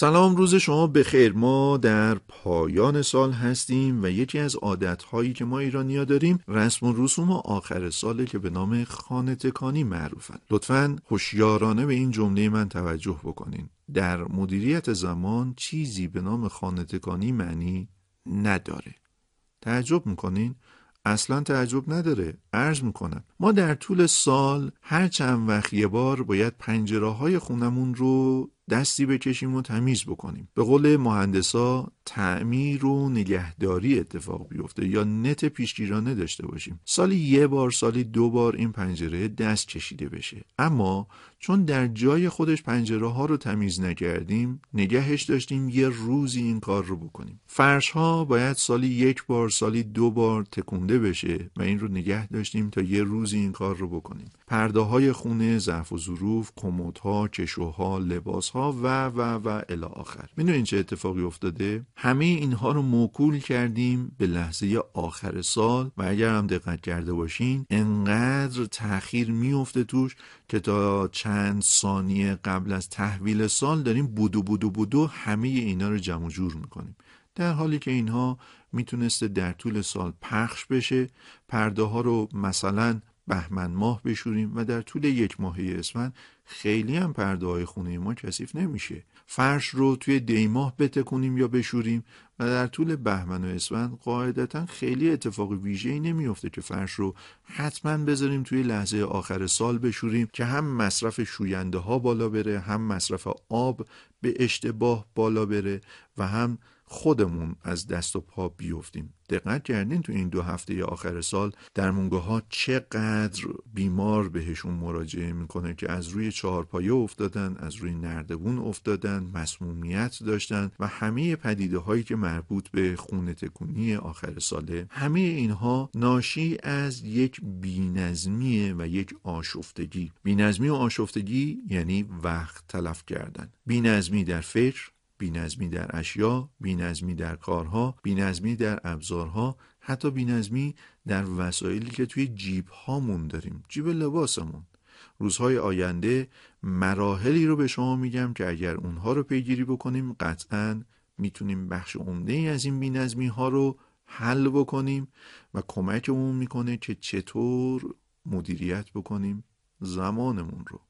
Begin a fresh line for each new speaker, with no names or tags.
سلام روز شما بخیر. ما در پایان سال هستیم و یکی از عادتهایی که ما ایرانیا داریم رسم و رسوم آخر ساله که به نام خانه تکانی معروفن. لطفا هوشیارانه به این جمله من توجه بکنین. در مدیریت زمان چیزی به نام خانه تکانی معنی نداره. تعجب می‌کنین؟ اصلا تعجب نداره. عرض می‌کنم ما در طول سال هر چند وقت یه بار باید پنجره های خونمون رو دستی بکشیم و تمیز بکنیم. به قول مهندسا تعمیر و نگهداری اتفاق بیفته یا نت پیشگیرانه داشته باشیم. سالی یه بار سالی دو بار این پنجره دست کشیده بشه. اما چون در جای خودش پنجره ها رو تمیز نکردیم نگهش داشتیم یه روزی این کار رو بکنیم. فرش ها باید سالی یک بار سالی دو بار تکونده بشه و این رو نگه داشتیم تا یه روزی این کار رو بکنیم. پرده های خونه ظرف و ظروف کمدها کشوها لباس و و و الی آخر. می‌دونین چه اتفاقی افتاده؟ همه اینها رو موکول کردیم به لحظه آخر سال و اگر هم دقت کرده باشین انقدر تاخیر میفته توش که تا چند ثانیه قبل از تحویل سال داریم بودو بودو بودو همه اینا رو جمع جور می‌کنیم. در حالی که اینها می‌تونسته در طول سال پخش بشه پرده ها رو مثلا بهمن ماه بشوریم و در طول یک ماهی اسفند خیلی هم پرده های خونه ما کثیف نمیشه. فرش رو توی دیماه بتکونیم یا بشوریم و در طول بهمن و اسفند قاعدتا خیلی اتفاق ویژه‌ای نمیافته که فرش رو حتما بذاریم توی لحظه آخر سال بشوریم که هم مصرف شوینده ها بالا بره هم مصرف آب به اشتباه بالا بره و هم خودمون از دست و پا بیفتیم. دقت کردین تو این دو هفته آخر سال در مونگاه ها چقدر بیمار بهشون مراجعه می‌کنه که از روی چهارپایه افتادن از روی نردبون افتادن مسمومیت داشتن و همه پدیده هایی که مربوط به خونه تکونی آخر ساله. همه اینها ناشی از یک بینظمیه و یک آشفتگی. بینظمی و آشفتگی یعنی وقت تلف کردن. بینظمی در فکر بینظمی در اشیا، بینظمی در کارها، بینظمی در ابزارها، حتی بینظمی در وسایلی که توی جیب هامون داریم، جیب لباسمون. روزهای آینده مراحلی رو به شما میگم که اگر اونها رو پیگیری بکنیم قطعا می‌تونیم بخش عمده ای از این بینظمی ها رو حل بکنیم و کمکمون می‌کنه که چطور مدیریت بکنیم زمانمون رو